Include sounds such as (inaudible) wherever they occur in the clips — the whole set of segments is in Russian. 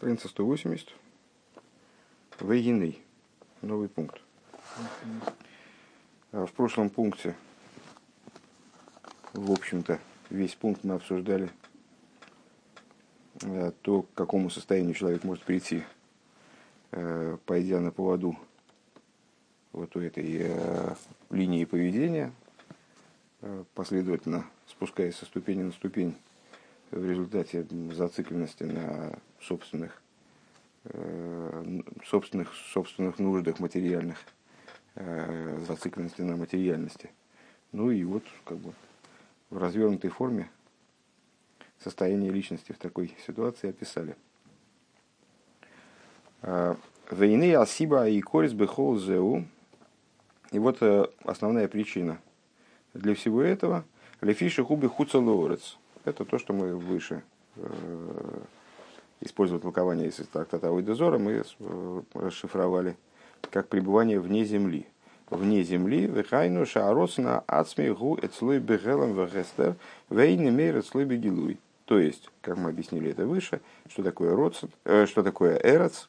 Страница 180. Вейгиный. Новый пункт. А в прошлом пункте, в общем-то, весь пункт мы обсуждали э, то, к какому состоянию человек может прийти, э, пойдя на поводу вот у этой э, линии поведения, последовательно спускаясь со ступени на ступень в результате зацикленности на собственных, собственных, собственных нуждах материальных – э, зацикленности на материальности. Ну и вот как бы в развернутой форме состояние личности в такой ситуации описали. А, Войны Асиба и Корис Бехол Зеу. И вот э, основная причина для всего этого. Лефиши Хуби Хуцалорец. Это то, что мы выше э, использовали толкование из трактата Ойдезора, мы э, расшифровали как пребывание вне земли. Вне земли, вехайну шааросна ацми гу эцлой бегелем вегестер, вейни мейр эцлой бегилуй. То есть, как мы объяснили это выше, что такое родсен, э, что такое эрец,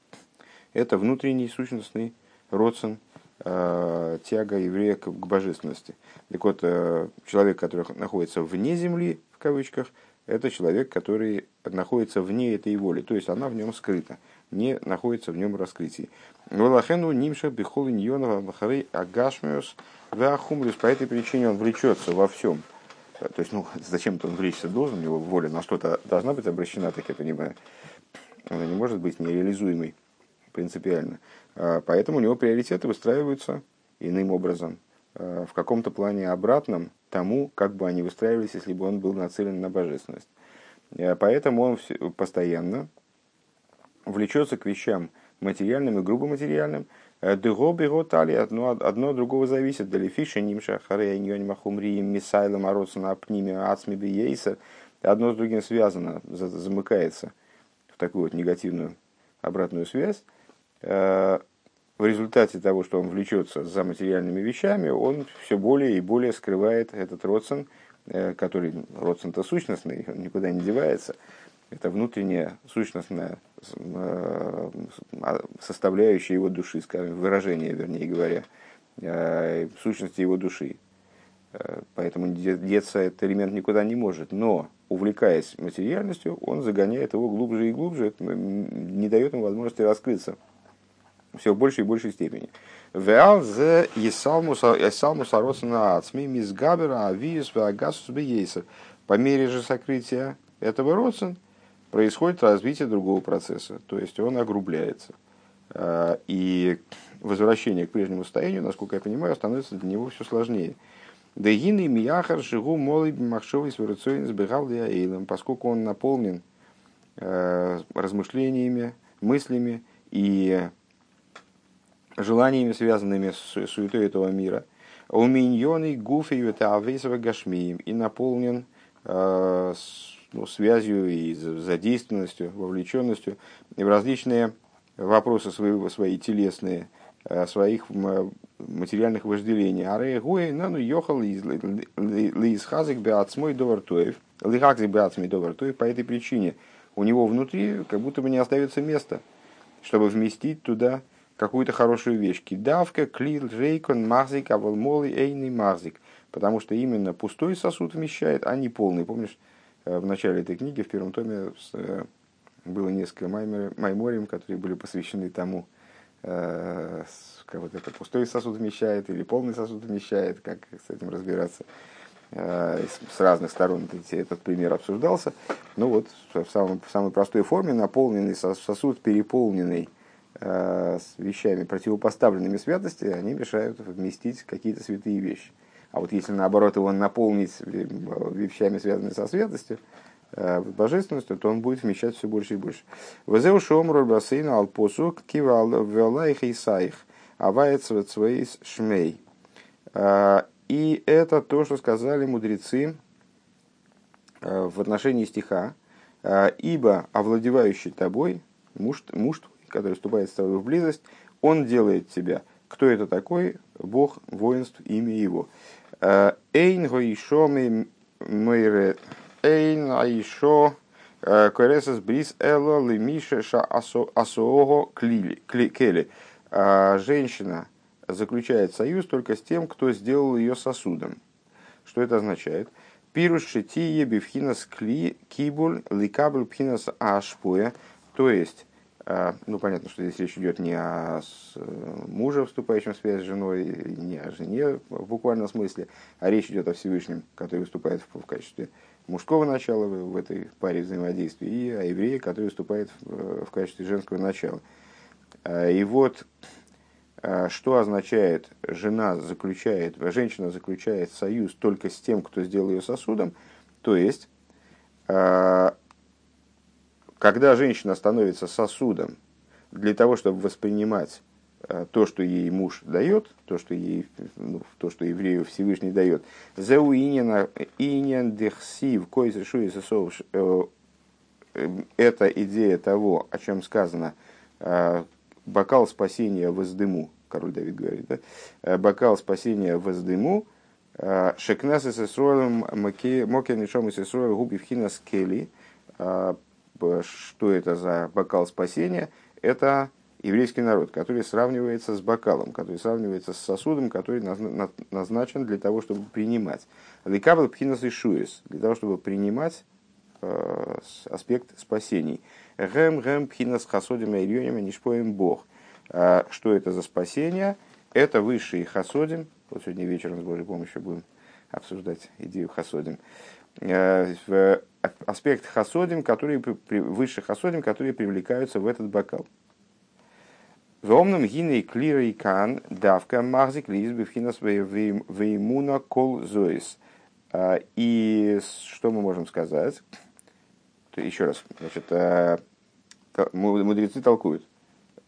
это внутренний сущностный родсен, э, тяга еврея к, божественности. Так вот, человек, который находится вне земли, кавычках, это человек, который находится вне этой воли, то есть она в нем скрыта не находится в нем раскрытии. Валахену нимша бихол махары агашмиус вахумлюс. По этой причине он влечется во всем. То есть, ну, (laughs) зачем-то он влечься должен, у него воля на что-то должна быть обращена, так я понимаю. Она не может быть нереализуемой принципиально. А, поэтому у него приоритеты выстраиваются иным образом, а, в каком-то плане обратном тому, как бы они выстраивались, если бы он был нацелен на божественность. А, поэтому он постоянно влечется к вещам материальным и грубо материальным. Э, Дего бего тали, одно, одно другого зависит. Дали фиша нимша харея ньонь махумрием мисайлом аросана апниме ацми биейсер. Одно с другим связано, замыкается в такую вот негативную обратную связь. В результате того, что он влечется за материальными вещами, он все более и более скрывает этот родствен, э, который родствен-то сущностный, он никуда не девается. Это внутренняя сущностная Э, составляющая его души, скажем, выражение, вернее говоря, э, сущности его души. Поэтому деться этот элемент никуда не может. Но, увлекаясь материальностью, он загоняет его глубже и глубже, не дает ему возможности раскрыться все в большей и большей степени. Веал зе есалмус аросана ацми мизгабера авиус веагасус бейсер. По мере же сокрытия этого родствен – происходит развитие другого процесса, то есть он огрубляется. А, и возвращение к прежнему состоянию, насколько я понимаю, становится для него все сложнее. Дегины мияхар шигу молы махшовый свирацойн сбегал эйлом, поскольку он наполнен а, размышлениями, мыслями и желаниями, связанными с суетой этого мира. Уминьоны гуфи гашмием и наполнен э, ну, связью и задействованностью, вовлеченностью в различные вопросы свои, свои телесные, э, своих материальных вожделений. А рейгуи, ну, ехал из хазик беацмой довартуев, лихакзик беацмой довартуев, по этой причине у него внутри как будто бы не остается места, чтобы вместить туда какую-то хорошую вещь. Кидавка, клил, рейкон, мазик, авалмолы, эйный мазик. Потому что именно пустой сосуд вмещает, а не полный. Помнишь, Э, в начале этой книги, в первом томе, э, было несколько майморием, которые были посвящены тому, э, как вот это пустой сосуд вмещает или полный сосуд вмещает, как с этим разбираться. С разных сторон этот пример обсуждался. Ну вот, в, самом, в самой простой форме наполненный сосуд, переполненный с вещами, противопоставленными святости, они мешают вместить какие-то святые вещи. А вот если наоборот его наполнить вещами, связанными со святостью, э, божественностью, то он будет вмещать все больше и больше. Везеу шомру басейна алпосу кивал велайх и сайх, авается своей шмей. Э, и это то, что сказали мудрецы э, в отношении стиха, ибо овладевающий тобой, муж, муж который вступает с тобой в близость, он делает тебя. Кто это такой? Бог воинств, имя его. Эйн гоишо мейре Эйн аишо Коресас брис эло лимиша ша асоого кели. Женщина заключает союз только с тем, кто сделал ее сосудом. Что это означает? Пируш шитие бифхинас кли кибуль ликабль пхинас ашпуя. То есть, ну понятно, что здесь речь идет не о муже, вступающем в связь с женой, не о жене в буквальном смысле, а речь идет о Всевышнем, который выступает в качестве мужского начала в этой паре взаимодействия, и о еврее, который выступает в качестве женского начала. А, и вот а, что означает жена заключает, женщина заключает союз только с тем, кто сделал ее сосудом, то есть, а, когда женщина становится сосудом для того, чтобы воспринимать а, то, что ей муж дает, то, что, ей, ну, то, что еврею Всевышний дает, «Зеу иньян дехсив койс э, это идея того, о чем сказано, бокал спасения воздыму, король Давид говорит, да? «Э, бокал спасения воздыму, э, שכנסת ישראל מקור נשמות ישראל הוא בחינת כלי. Э, что это за бокал спасения? Это еврейский народ, который сравнивается с бокалом, который сравнивается с сосудом, который назначен для того, чтобы принимать. לקבל בחינת ישועות, для того, чтобы принимать аспект спасений. הם הם בחינת חסדים הנשפעים בה. А что это за спасение? Это высший хасодим. Вот сегодня вечером с Божьей помощью будем обсуждать идею хасодим. А, аспект хасодим, который, высший хасодим, которые привлекаются в этот бокал. В омном гине клира и кан давка махзик лизбы вхинас веймуна кол зоис. А, и что мы можем сказать? Еще раз, значит, мудрецы толкуют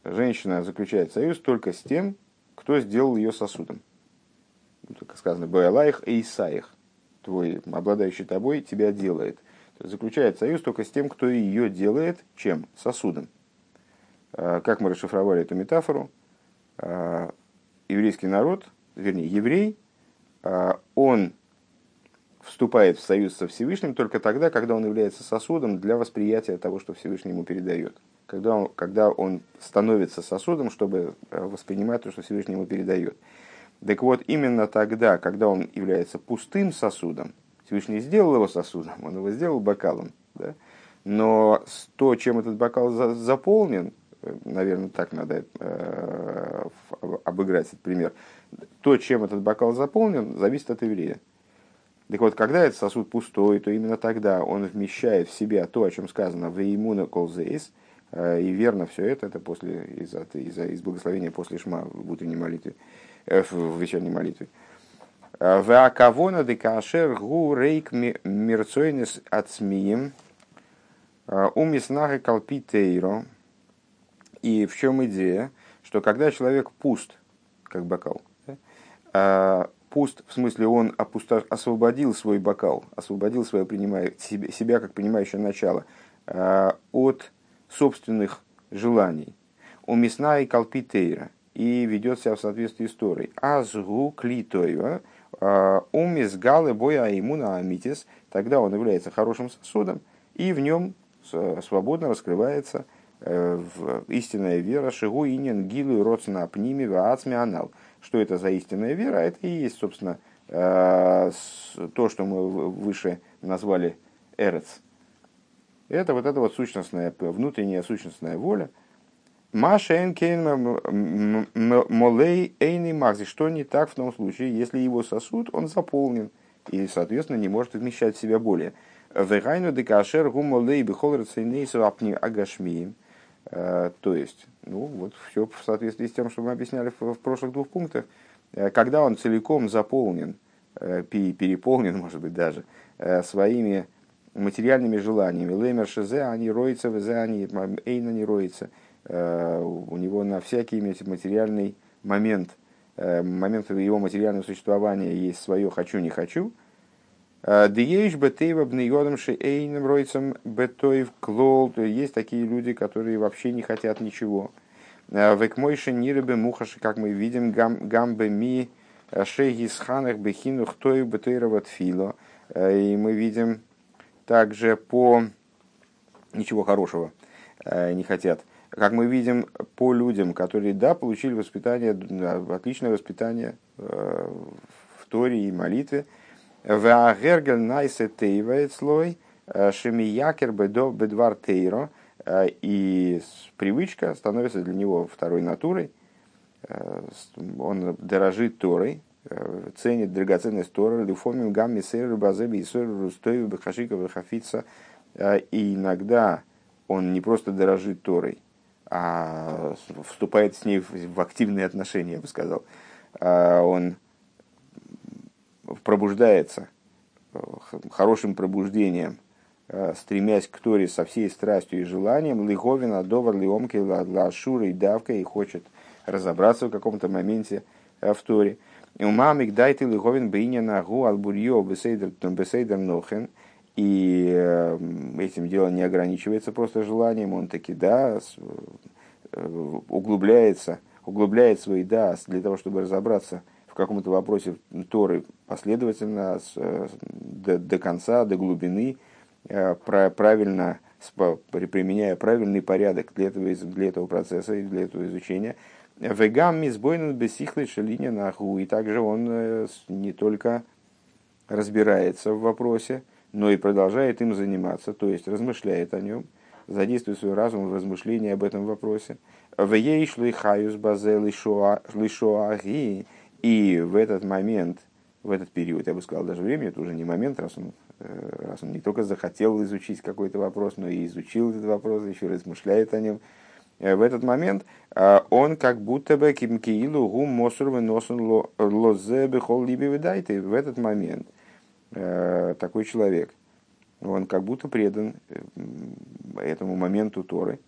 женщина заключает союз только с тем, кто сделал ее сосудом. Как сказано, Баэлаих и Исаих, твой, обладающий тобой, тебя делает. Заключает союз только с тем, кто ее делает, чем? Сосудом. А, как мы расшифровали эту метафору, а, еврейский народ, вернее, еврей, а, он вступает в союз со Всевышним только тогда, когда он является сосудом для восприятия того, что Всевышний ему передает когда он, когда он становится сосудом, чтобы воспринимать то, что Всевышний ему передает. Так вот, именно тогда, когда он является пустым сосудом, Всевышний сделал его сосудом, он его сделал бокалом, да? но то, чем этот бокал за, заполнен, э, наверное, так надо э, обыграть этот пример, то, чем этот бокал заполнен, зависит от еврея. Так вот, когда этот сосуд пустой, то именно тогда он вмещает в себя то, о чем сказано в «Иимуна колзейс», Э, и верно все это, это после, из, из, из благословения после шма в утренней молитве, в вечерней молитве. Э, Ваакавона де кашер гу рейк мирцойнес ацмием умиснахи калпитейро. И в чем идея? Что когда человек пуст, как бокал, пуст, в смысле он опусто, освободил свой бокал, освободил свое принимая, себя, как принимающее начало от собственных желаний. У мясна и колпитейра. И ведет себя в соответствии с Торой. Азгу клитоева. А, у мизгалы боя имуна амитис. Тогда он является хорошим сосудом. И в нем свободно раскрывается э, истинная вера Шигу инин гилу родсна пними ваацми анал. Что это за истинная вера? Это и есть, собственно, э, то, что мы выше назвали эрец, это вот эта вот сущностная, внутренняя сущностная воля. Маша Энкейн Молей Эйни Макзи. Что не так в том случае, если его сосуд, он заполнен и, соответственно, не может вмещать в себя более. Вегайну декашер гумолей бихол апни агашмием. Э, то есть, ну вот все в соответствии с тем, что мы объясняли в прошлых двух пунктах. Э, когда он целиком заполнен, э, переполнен, (laughs) может быть, даже, своими материальными желаниями. Леймер шезе, они роются, везе, они эйна не роется. Э, у него на всякий материальный момент, э, момент его материального существования есть свое «хочу, не хочу». Э, Диеш бетейва бнейодом шейным ройцем бетоев клол. Есть такие люди, которые вообще не хотят ничего. Векмойши ниребе мухаши, как мы видим, гамбе ми шейги сханах бехинух той бетейрова тфило. И мы видим также по ничего хорошего не хотят. Как мы видим по людям, которые, да, получили воспитание, отличное воспитание в Торе и молитве, Ваагергель найсе тейвает слой, шемиякер бедвар тейро, и привычка становится для него второй натурой, он дорожит Торой, Э, ценит драгоценность Тора, люфомим гамми сейр базеби и сойр рустоев бахашика бахафица. Э, и иногда он не просто дорожит Торой, а вступает с ней в активные отношения, я бы сказал. Э, он пробуждается хорошим пробуждением, стремясь к Торе со всей страстью и желанием, лиховина, довар, лиомки, лашура и давка, и хочет разобраться в каком-то моменте в Торе. Умамик дайте лиховин бейня нагу албурье бесейдер нохен. И эм, этим дело не ограничивается просто желанием, он таки, да, э, углубляется, углубляет свой да для того, чтобы разобраться в каком-то вопросе Торы последовательно, с, э, до, до конца, до глубины, э, правильно, применяя правильный порядок для этого, для этого процесса и для этого изучения – Вегам мизбойнен бесихлый шалиня наху. И также он не только разбирается в вопросе, но и продолжает им заниматься, то есть размышляет о нем, задействует свой разум в размышлении об этом вопросе. В хаюс базе лишоаги. И в этот момент, в этот период, я бы сказал, даже время, это уже не момент, раз он, э, раз он не только захотел изучить какой-то вопрос, но и изучил этот вопрос, еще размышляет о нем, Э, в этот момент э, он как будто бы кимкиилу гум мосур носун лозе бехол либи. В этот момент такой человек, он как будто предан этому моменту Торы,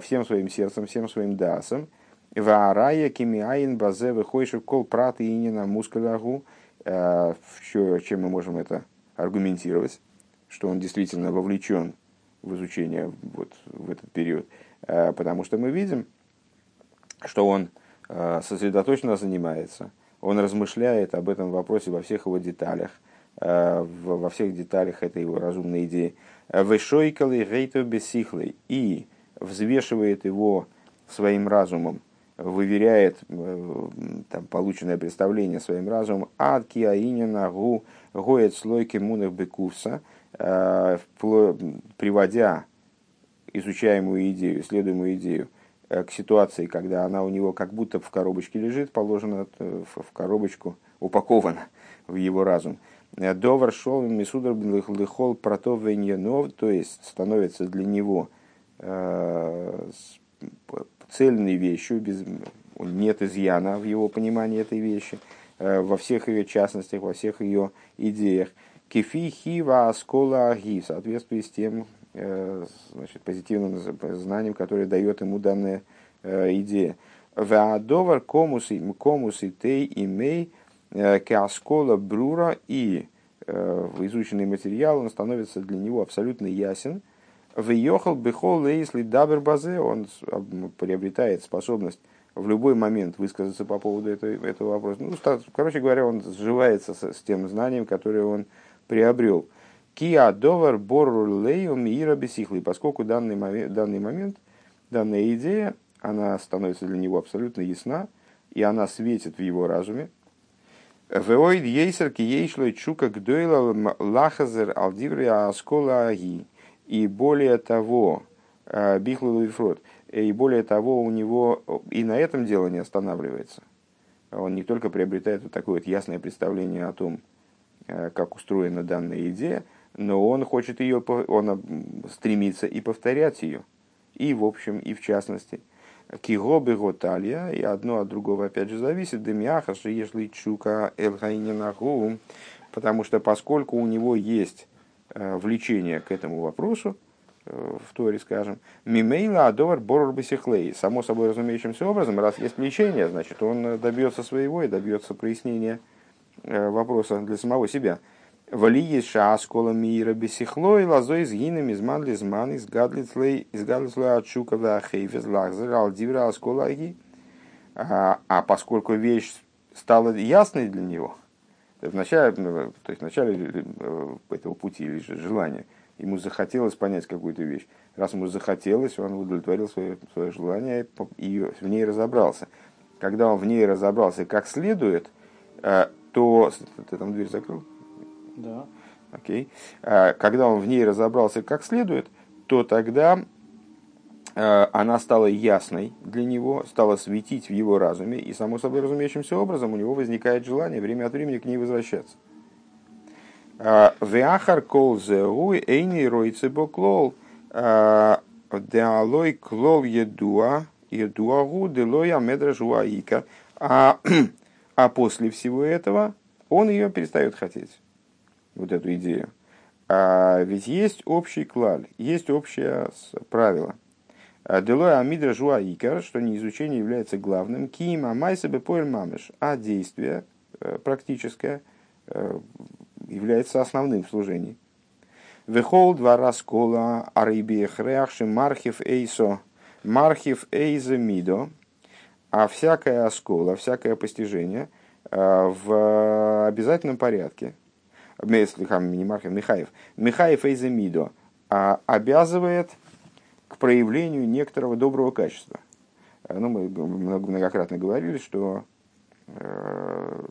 всем своим сердцем, всем своим дасом. Ваарая кимиаин базе выходишь кол прат и не на мускулягу. Чем мы можем это аргументировать, что он действительно вовлечен в изучение вот в этот период. Э, потому что мы видим, что он э, сосредоточенно занимается, он размышляет об этом вопросе во всех его деталях, э, во всех деталях этой его разумной идеи. Вышойкалы рейту бессихлый и взвешивает его своим разумом, выверяет там, полученное представление своим разумом, ад киаинина гу гоет слойки мунах бекувса, приводя изучаемую идею, исследуемую идею э, к ситуации, когда она у него как будто в коробочке лежит, положена э, в коробочку, упакована в его разум. Э, Довар шел мисудр лихол протов то есть становится для него цельной вещью, без, нет изъяна в его понимании этой вещи, во всех ее частностях, во всех ее идеях. Кефи хива аскола аги, в с тем, Э, значит, позитивным знанием, которое дает ему данная э, идея. Ваадовар комуси комуси тей имей э, каскола брура и в изученный материал он становится для него абсолютно ясен. Въехал бехол если дабер базе, он приобретает способность в любой момент высказаться по поводу этого, этого вопроса. Ну, короче говоря, он сживается с, с тем знанием, которое он приобрел. Киа довар бору лею мира бесихлый, поскольку данный момент, данный момент, данная идея, она становится для него абсолютно ясна, и она светит в его разуме. Веоид ейсер ки ейшлой чука гдойла лахазер алдиври аскола аги. И более того, э, бихлу фрод, и более того, у него и на этом дело не останавливается. Он не только приобретает вот такое вот ясное представление о том, э, как устроена данная идея, но он хочет ее, он стремится и повторять ее, и в общем, и в частности. Кигобы готалия, и одно от другого опять же зависит, демиаха, если чука элхайнинаху, потому что поскольку у него есть э, влечение к этому вопросу, э, в Торе, скажем, мимейла адовар борор бисихлей. Само собой разумеющимся образом, раз есть влечение, значит, он добьется своего и добьется прояснения э, вопроса для самого себя. Валиес шааскола мира бесихлой лазой из гинем из ман лизман из гадлицлей из гадлицлей от шука вахейфес лахзер алдивра аскола. А, а поскольку вещь стала ясной для него, в начале, то есть в начале э, этого пути или же желания, ему захотелось понять какую-то вещь. Раз ему захотелось, он удовлетворил свое, свое желание и в ней разобрался. Когда он в ней разобрался как следует, э, то... Ты там дверь закрыл? Да. Окей. Э, когда он в ней разобрался как следует, то тогда э, она стала ясной для него, стала светить в его разуме, и, само собой разумеющимся образом, у него возникает желание время от времени к ней возвращаться. Веахар кол зеу эйни ройце боклол. Деалой клол едуа, едуагу делоя медра жуаика. А, (clears throat) а после всего этого он ее перестает хотеть. Вот эту идею. А ведь есть общий клаль, есть общее правило. Делой амидра жуаикар, что не изучение является главным. Кима майса бепоэль мамеш. А действие э, практическое э, является основным в служении. Вехол два раскола арибия хреахши мархив эйсо мархив эйзе мидо, а всякая оскола, всякое постижение э, в обязательном порядке, Михаев, Михаев эйзе мидо, а обязывает к проявлению некоторого доброго качества. Э, ну, мы многократно говорили, что э,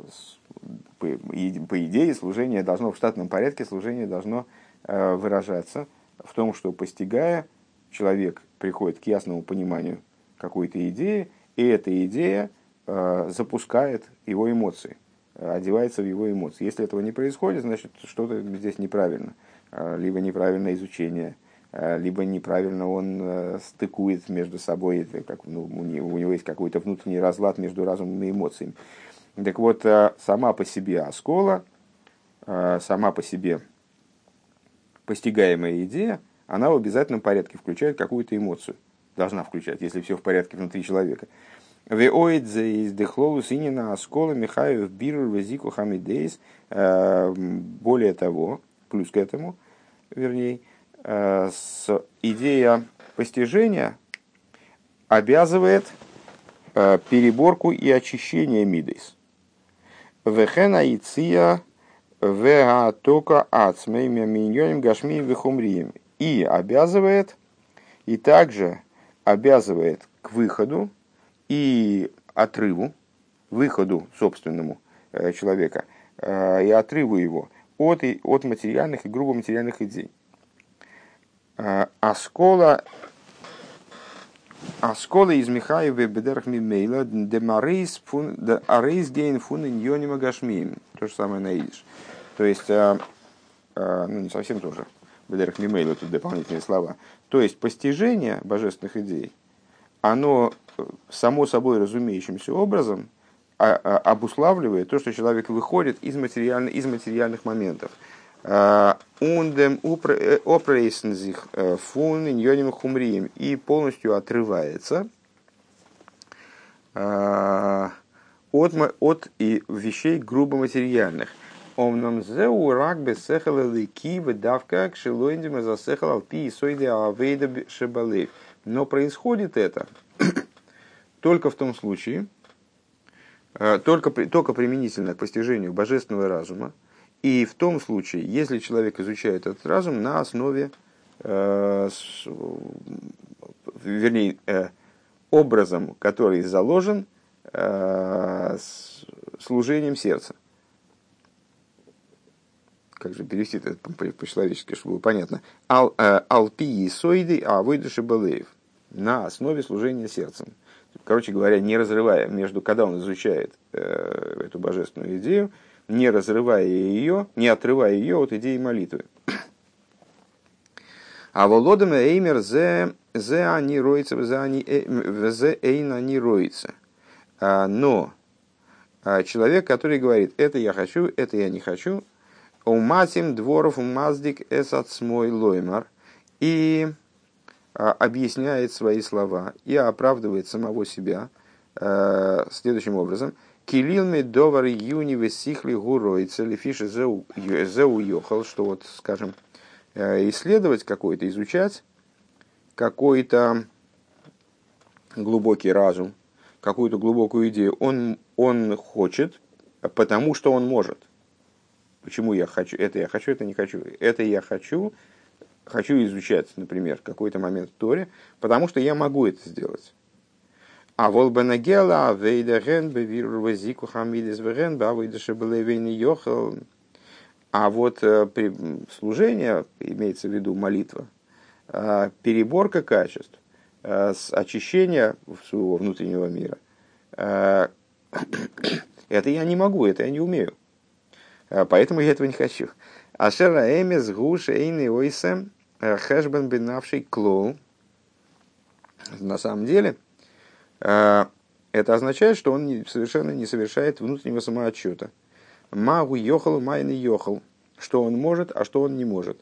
по идее служение должно в штатном порядке, служение должно Э, выражаться в том, что постигая, человек приходит к ясному пониманию какой-то идеи, и эта идея запускает его эмоции, одевается в его эмоции. Если этого не происходит, значит что-то здесь неправильно. Э, либо неправильное изучение, либо неправильно он стыкует между собой, как, ну, у него есть какой-то внутренний разлад между разумом и эмоциями. Так вот, сама по себе оскола, сама по себе постигаемая идея, она в обязательном порядке включает какую-то эмоцию. Должна включать, если все в порядке внутри человека. Веоидзе из дехлолус инина аскола Михаев биру везику хамидейс. Э, более того, плюс к этому, вернее, э, с идея постижения обязывает э, переборку и очищение мидейс. Вехена иция Веатока ацмейми миньоним гашмием вихумрием. И обязывает, и также обязывает к выходу и отрыву, выходу собственному э, человека э, и отрыву его от, от материальных и грубо материальных идей. Э, Аскола Аскола из Михаева бедерах мимейла демарейс арейс гейн фун иньонима гашмием. То же самое на идиш. То есть, ну не совсем тоже, Бедерах Мимейлу тут дополнительные слова. То есть, постижение божественных идей, оно э, само собой разумеющимся образом а, обуславливает то, что человек выходит из, материально, из материальных моментов. Ундем опрейсензих э, фун иньоним хумрием и полностью отрывается от, от и вещей грубо материальных. Омном зеу рак бесехала и сойде авейда. Но происходит это (clears throat) только в том случае, э, только, только применительно к постижению божественного разума, и в том случае, если человек изучает этот разум на основе, э, с, вернее, э, образом, который заложен э, служением сердца как же перевести это по-человечески, чтобы было понятно, э, алпии сойды, а выдуши балеев, на основе служения сердцем. Короче говоря, не разрывая между, когда он изучает э, эту божественную идею, не разрывая ее, не отрывая ее от идеи молитвы. А володам эймер зе зе они роится, зе они э, зе эйн они роится. А, но а, человек, который говорит, это я хочу, это я не хочу, Уматим дворов умаздик эсацмой лоймар. И а, объясняет свои слова и оправдывает самого себя э, следующим образом. Килилми довар юни весихли гуройца лифиши зеу йохал, что вот, скажем, э, исследовать какой-то, изучать какой-то глубокий разум, какую-то глубокую идею, он, он хочет, потому что он может. Почему я хочу? Это я хочу, это не хочу. Это я хочу хочу изучать, например, какой-то момент в Торе, потому что я могу это сделать. А волбенагела вейдерен бевирвазику хамидис верен бавидешебелевейни йохал. А вот при служение, имеется в виду молитва, переборка качеств, очищение своего внутреннего мира, (coughs) это я не могу, это я не умею. Поэтому я этого не хочу. Ашера эмес гуш эйны ойсем хэшбен бенавший клоу. На самом деле, это означает, что он совершенно не совершает внутреннего самоотчета. Магу йохал, майны йохал. Что он может, а что он не может.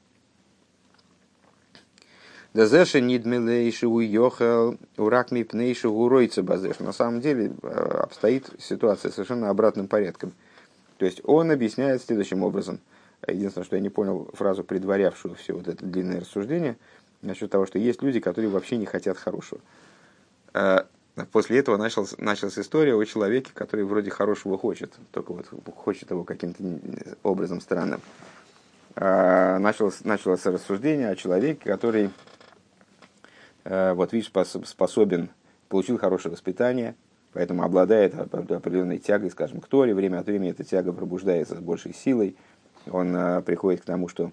Дазеша нидмилейшигу йохал урак мипнейшигу ройца базеш. На самом деле обстоит ситуация совершенно обратным порядком. То есть он объясняет следующим образом. Единственное, что я не понял фразу, предварявшую все вот это длинное рассуждение, насчет того, что есть люди, которые вообще не хотят хорошего. После этого началась, началась история о человеке, который вроде хорошего хочет, только вот хочет его каким-то образом странным. Началось, началось рассуждение о человеке, который, вот видишь, способен, получил хорошее воспитание, поэтому обладает определенной тягой, скажем, к Торе. Время от времени эта тяга пробуждается с большей силой. Он приходит к тому, что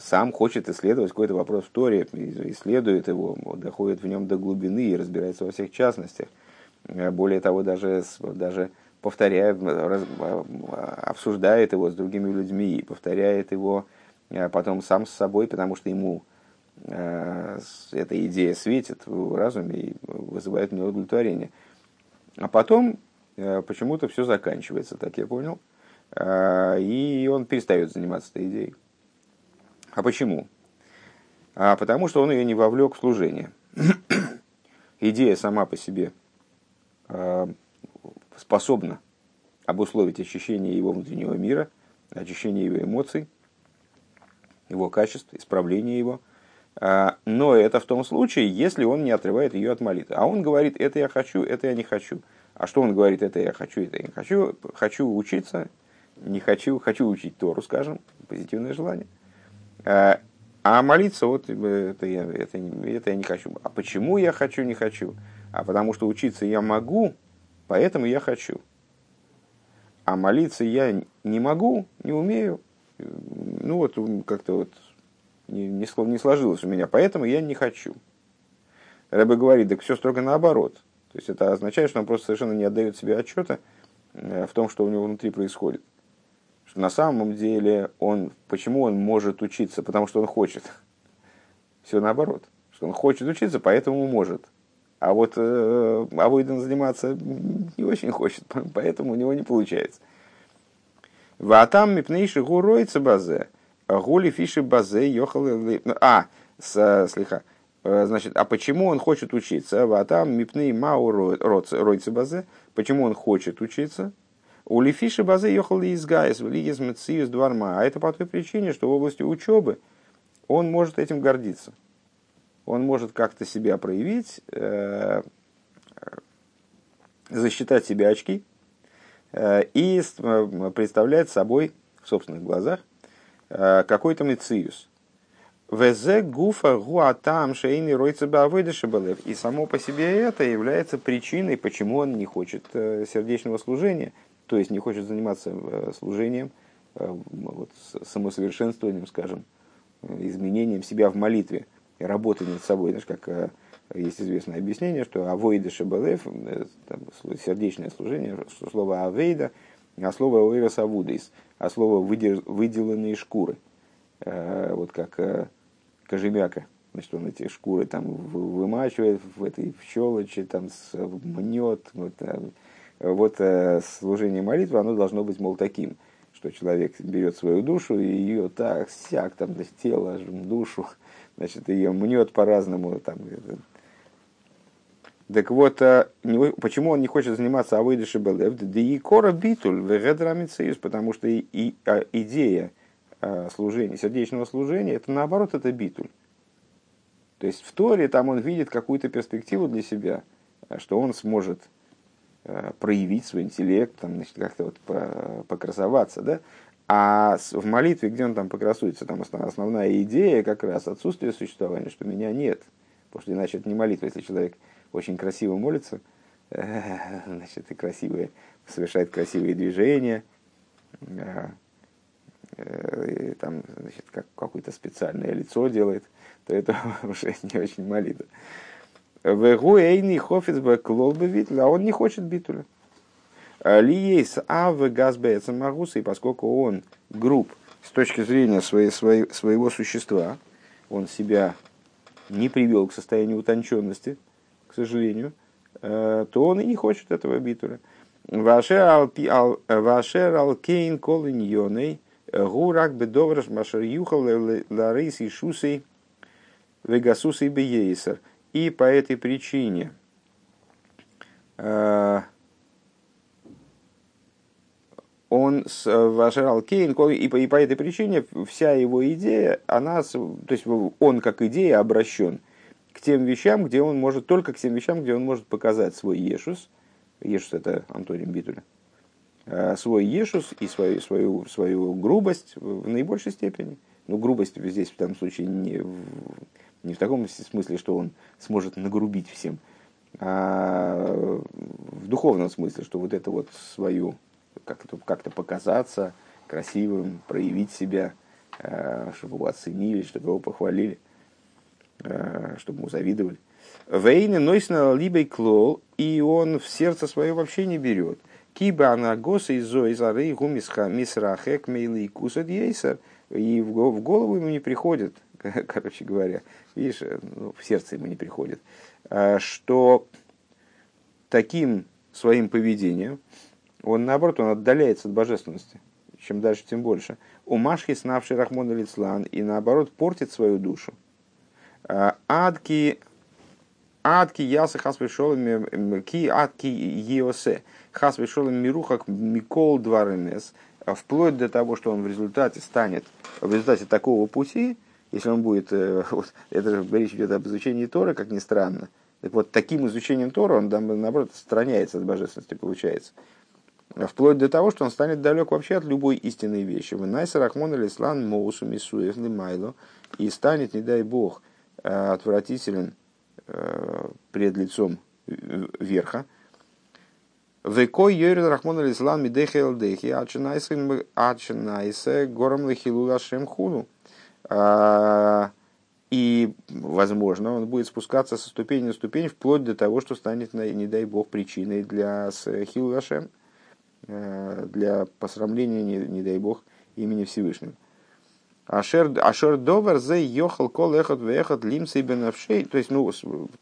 сам хочет исследовать какой-то вопрос в Торе, исследует его, доходит в нем до глубины и разбирается во всех частностях. Э, более того, даже, даже повторяет, обсуждает его с другими людьми повторяет его э, потом сам с собой, потому что ему эта идея светит в разуме и вызывает него удовлетворение. А потом почему-то все заканчивается, так я понял, и он перестает заниматься этой идеей. А почему? А потому что он ее не вовлек в служение. (coughs) Идея сама по себе э, способна обусловить очищение его внутреннего мира, очищение его эмоций, его качеств, исправление его. А, но это в том случае, если он не отрывает ее от молитвы. А он говорит, это я хочу, это я не хочу. А что он говорит, это я хочу, это я не хочу. Хочу учиться, не хочу, хочу учить Тору, скажем, позитивное желание – а, а молиться, вот э, это я, это, это я не хочу. А почему я хочу, не хочу? А потому что учиться я могу, поэтому я хочу. А молиться я не могу, не умею. Ну вот как-то вот не, не, сложилось у меня, поэтому я не хочу. Рэбе говорит, так все строго наоборот. То есть это означает, что он просто совершенно не отдает себе отчета э, в том, что у него внутри происходит что на самом деле он, почему он может учиться? Потому что он хочет. Все наоборот. Что он хочет учиться, поэтому может. А вот э, Авойден заниматься не очень хочет, (laughs) поэтому у него не получается. Ватам мипнейши гуройца базе. Гули фиши базе йохал... А, с, слегка. Э, значит, а почему он хочет учиться? Ватам мипней мау ройца базе. Почему он хочет учиться? У Лефиши базы ехал из Гайс, в Лигис Мециус Дварма. А это по той причине, что в области учебы он может этим гордиться. Он может как-то себя проявить, э, засчитать себе очки э, и представлять собой в собственных глазах э, какой-то мециус. Везе гуфа гуатам шейни ройца бавыдышебалев. И само по себе это является причиной, почему он не хочет сердечного служения, то есть не хочет заниматься э, служением, э, вот, самосовершенствованием, скажем, э, изменением себя в молитве, работой над собой. Знаешь, как есть известное объяснение, что авойда шабалев, сердечное служение, слово авейда, а слово ойрос авудейс, а слово выделанные шкуры. Вот как кожемяка, значит, он эти шкуры там вымачивает в этой в щелочи, там мнет, вот, вот э, служение молитвы, оно должно быть, мол, таким, что человек берет свою душу и ее так, сяк, там, тело, душу, (laughs) значит, ее мнет по-разному. Там, так вот, э, почему он не хочет заниматься авойдыши белев? Да и кора битуль, вегедрамицеюс, потому что и, и, а, идея а, служения, сердечного служения, это наоборот, это битуль. То есть в Торе там он видит какую-то перспективу для себя, что он сможет Э, проявить свой интеллект, там, значит, как-то вот покрасоваться, да? А в молитве, где он там покрасуется, там основная идея как раз отсутствие существования, что меня нет. Потому что иначе это не молитва, если человек очень красиво молится, (laughs) значит, и красивые, совершает красивые движения, э, там, значит, как какое-то специальное лицо делает, то это (laughs) уже не очень молитва. Вегу эйни хофицбек лолбе витля, а он не хочет битуля. Ли есть ав газбеца магуса, и поскольку он груб с точки зрения своей, своей, своего существа, он себя не привел к состоянию утонченности, к сожалению, э, то он и не хочет этого битуля. Вашер алкейн колиньоней гурак бедовраш машер юхал ларейс и шусей вегасусей бейсер. И по этой причине э, он с Вашерал Кейн, и по, и по этой причине вся его идея, она, то есть он как идея обращен к тем вещам, где он может, только к тем вещам, где он может показать свой Ешус, Ешус это Антоним Битуля, э, свой Ешус и свою, свою, свою грубость в наибольшей степени. Ну, грубость здесь в данном случае не в, не в таком смысле, что он сможет нагрубить всем, а в духовном смысле, что вот это вот свою как-то как показаться красивым, проявить себя, э, чтобы его оценили, чтобы его похвалили, чтобы ему завидовали. Вейны нойсна либо клол, и он в сердце свое вообще не берет. Киба анагоса из зои зары гумисха мисрахек мейли кусад ейсер. И в голову ему не приходит, (laughs) короче говоря, видишь, э, ну, в сердце ему не приходит, что таким своим поведением, он наоборот, он отдаляется от божественности. Чем дальше, тем больше. У Машхи, снавший Рахмона Лицлан, и наоборот, портит свою душу. А, адки, адки ясы хасвешолами, ки адки еосе, хасвешолами мирухак микол дваренес, вплоть до того, что он в результате станет, в результате такого пути, если он будет, э, (laughs) вот, это же речь идет об изучении Тора, как ни странно, так вот, таким изучением Тора он, наоборот, отстраняется от божественности, получается. Вплоть до того, что он станет далек вообще от любой истинной вещи. Вы найса рахмон алислан моусу мисуев лимайло и станет, не дай бог, э, отвратителен э, пред лицом верха. Векой йорит рахмон алислан мидехи элдехи ачинайсе гором лехилу лашем хуну. А, и, возможно, он будет спускаться со ступени на ступень, вплоть до того, что станет, не дай бог, причиной для хилу лашем Э, для посрамления, не, не дай бог, имени Всевышнего. Ашер, ашер довер зе йохал кол эхот вехот лимсы бенавшей. То есть, ну,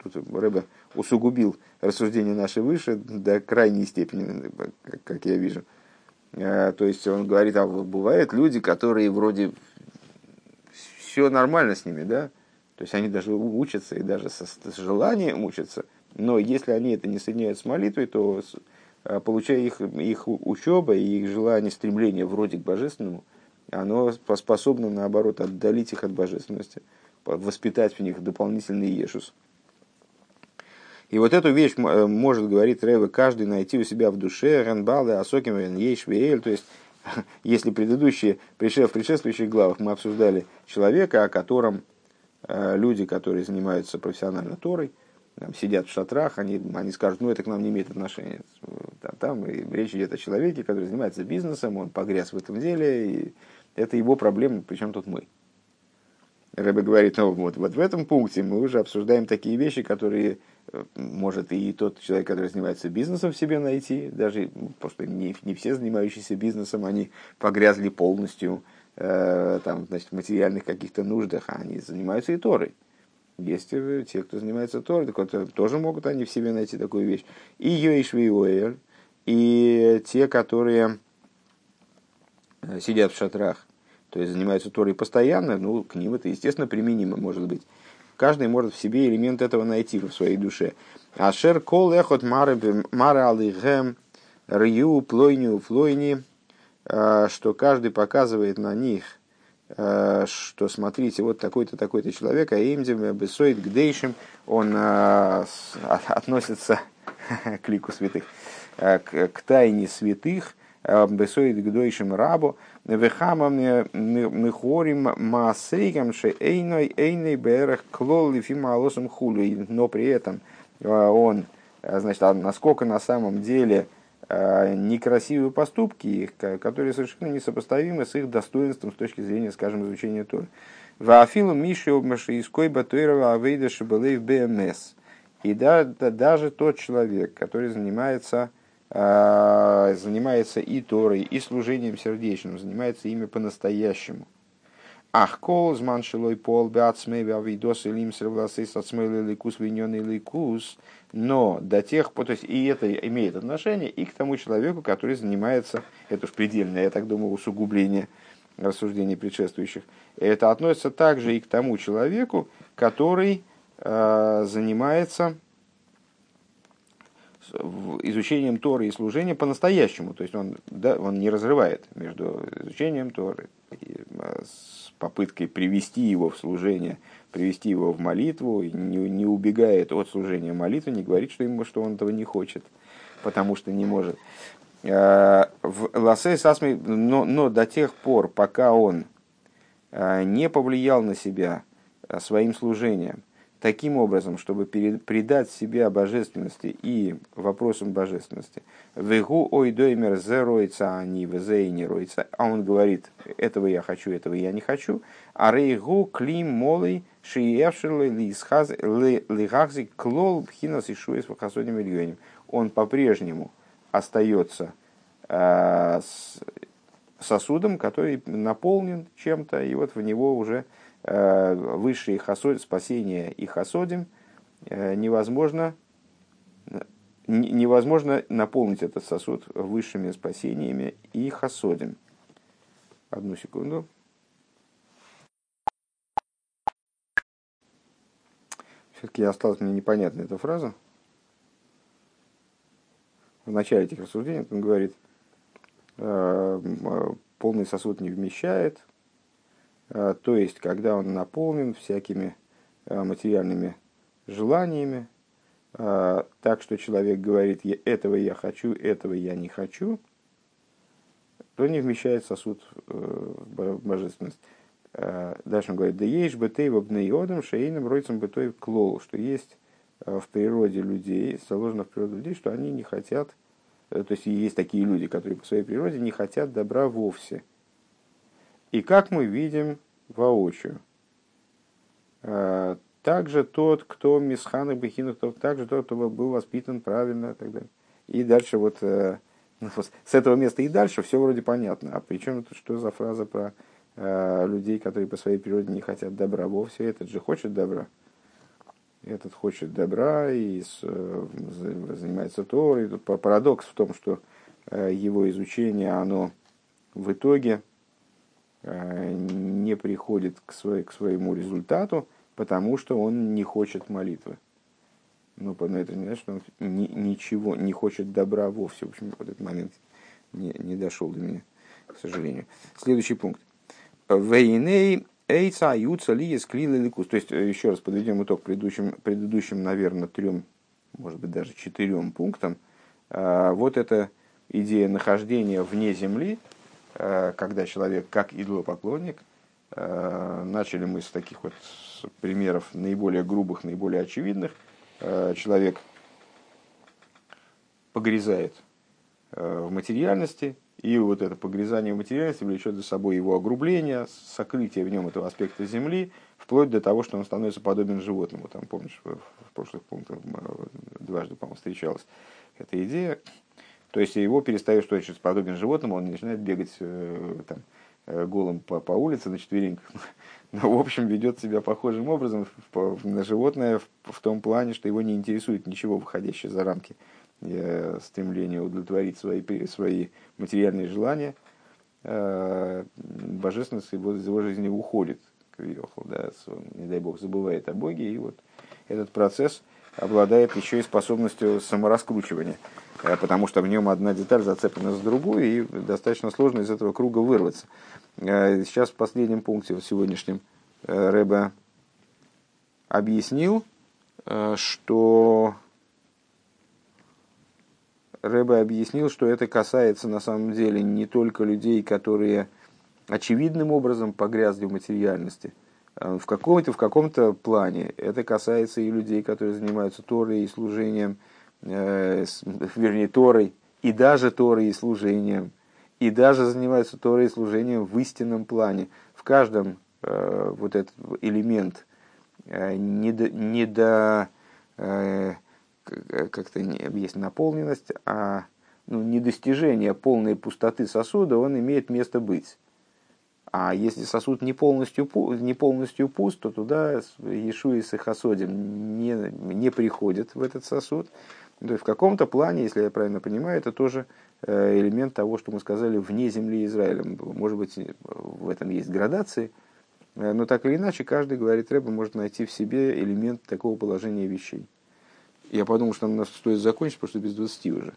тут Рэбе усугубил рассуждение наше выше до крайней степени, как я вижу. Э, то есть, он говорит, а бывают люди, которые вроде все нормально с ними, да? То есть, они даже учатся и даже со, с желанием учатся. Но если они это не соединяют с молитвой, то Э, получая их, их учеба и их желание, стремление вроде к божественному, оно способно, наоборот, отдалить их от божественности, воспитать в них дополнительный ешус. И вот эту вещь э, может, говорит Рэве, каждый найти у себя в душе, Ренбалы, Асоким, Ейшвиэль, то есть (laughs) если предыдущие, в предшествующих главах мы обсуждали человека, о котором э, люди, которые занимаются профессионально Торой, там, сидят в шатрах, они, они скажут, ну это к нам не имеет отношения. Там, там речь идет о человеке, который занимается бизнесом, он погряз в этом деле, и это его проблема, причем тут мы. Рэбе говорит, ну вот, вот в этом пункте мы уже обсуждаем такие вещи, которые э, может и тот человек, который занимается бизнесом, в себе найти, даже просто не, не все занимающиеся бизнесом, они погрязли полностью э, там, значит, в материальных каких-то нуждах, а они занимаются и Торой. Есть те, кто занимается Торой, так вот, тоже могут они в себе найти такую вещь. И Йоишвиуэр, и те, которые э, сидят в шатрах, то есть занимаются Торой постоянно, ну, к ним это, естественно, применимо может быть. Каждый может в себе элемент этого найти в своей душе. Ашер кол эхот мара алихем рью плойню флойни, э, что каждый показывает на них – Э, что смотрите, вот такой-то, такой-то человек, а имдим бесоид гдейшим, он а, (laughs) относится (laughs) к лику святых, э, к тайне святых, бесоид гдойшим рабу, вехама михорим маасейгам ше эйной эйной берех клол лифима алосом хули. Но при этом он, значит, а насколько на самом деле некрасивые поступки, которые совершенно несопоставимы с их достоинством с точки зрения, скажем, изучения Торы. Вафилу Миши обмаши из койба Тойрова Авейда Шабалей БМС. И да, да, даже тот человек, который занимается, э, занимается и Торой, и служением сердечным, занимается ими по-настоящему. Ах, кол, зман шилой пол, беацмей, авидос, и лимсер, власейс, ацмей, ликус, виньоный ликус. Но до тех пор, то есть и это имеет отношение и к тому человеку, который занимается, это уж предельное, я так думаю, усугубление рассуждений предшествующих. Это относится также и к тому человеку, который э, занимается изучением Торы и служением по-настоящему. То есть он, да, он не разрывает между изучением Торы и э, с попыткой привести его в служение, привести его в молитву, не, не убегает от служения молитвы, не говорит, что, ему, что он этого не хочет, потому что не может. Э, в Ласей Сасми, но, но до тех пор, пока он э, не повлиял на себя своим служением, таким образом, чтобы придать себя божественности и вопросам божественности. Вегу ой доймер зе ройца, они взе не ройца. А он говорит, этого я хочу, этого я не хочу. А рейгу клим молей шиевшилы лихазик клол пхинас и шуес в Он по-прежнему остается э, сосудом, который наполнен чем-то, и вот в него уже э, высшие хасод, спасение и хасодим э, невозможно, невозможно наполнить этот сосуд высшими спасениями и хасодим. Одну секунду. Все-таки осталась мне непонятна эта фраза в начале этих рассуждений он говорит, э, полный сосуд не вмещает, то есть, когда он наполнен всякими э, материальными желаниями, так что человек говорит, этого я хочу, этого я не хочу, то не вмещает сосуд в божественность. Дальше он говорит, да есть бы ты обнеодом шейным ройцем бы той клол, что есть в природе людей, заложено в природе людей, что они не хотят Э, то есть есть такие люди, которые по своей природе не хотят добра вовсе. И как мы видим воочию, э, также тот, кто мисхан и бахинух, также тот, кто был воспитан правильно и так далее. И дальше вот э, ну, с этого места и дальше все вроде понятно. А причем что за фраза про людей, которые по своей природе не хотят добра вовсе? Этот же хочет добра этот хочет добра и э, занимается Торой. Парадокс в том, что э, его изучение, оно в итоге э, не приходит к, своей, к своему результату, потому что он не хочет молитвы. Ну, но это не значит, что он ни, ничего не хочет добра вовсе. В общем, вот этот момент не, не дошел до меня, к сожалению. Следующий пункт. Вейней Эйца, Лиес, Клила, Ликус. То есть, э, еще раз подведем итог предыдущим, предыдущим, наверное, трем, может быть, даже четырем пунктам. А, вот эта идея нахождения вне земли, когда человек, как идолопоклонник, а, начали мы с таких вот примеров наиболее грубых, наиболее очевидных. Человек погрязает в материальности, и вот это погрязание в материальности влечет за собой его огрубление, сокрытие в нем этого аспекта земли, вплоть до того, что он становится подобен животному. Там, помнишь, в, прошлых пунктах э, дважды, по-моему, встречалась эта идея. То есть его перестает, что значит подобен животному, он начинает бегать э, там, э, голым по, по улице на четвереньках. (laughs) Но, в общем, ведет себя похожим образом на животное в, том плане, что его не интересует ничего, выходящее за рамки стремление удовлетворить свои, свои материальные желания, э, божественность его, из его жизни уходит, да, не дай бог, забывает о Боге, и вот этот процесс обладает еще и способностью самораскручивания, э, потому что в нем одна деталь зацеплена за другую, и достаточно сложно из этого круга вырваться. Э, сейчас в последнем пункте, в сегодняшнем, Рэбе объяснил, что Рэбе объяснил, что это касается на самом деле не только людей, которые очевидным образом погрязли в материальности. В каком-то, в каком-то плане это касается и людей, которые занимаются Торой и служением, э, вернее, Торой, и даже Торой и служением, и даже занимаются Торой и служением в истинном плане. В каждом э, вот этот элемент э, не до, до э, как-то есть наполненность, а ну, недостижение полной пустоты сосуда, он имеет место быть. А если сосуд не полностью, не полностью пуст, то туда Иешуа и Сахасодим не, не приходят в этот сосуд. То есть в каком-то плане, если я правильно понимаю, это тоже э, элемент того, что мы сказали вне земли Израиля. Может быть, в этом есть градации, э, но так или иначе, каждый, говорит Рэба, может найти в себе элемент такого положения вещей. Я подумал, что нам стоит закончить, потому что без 20 уже.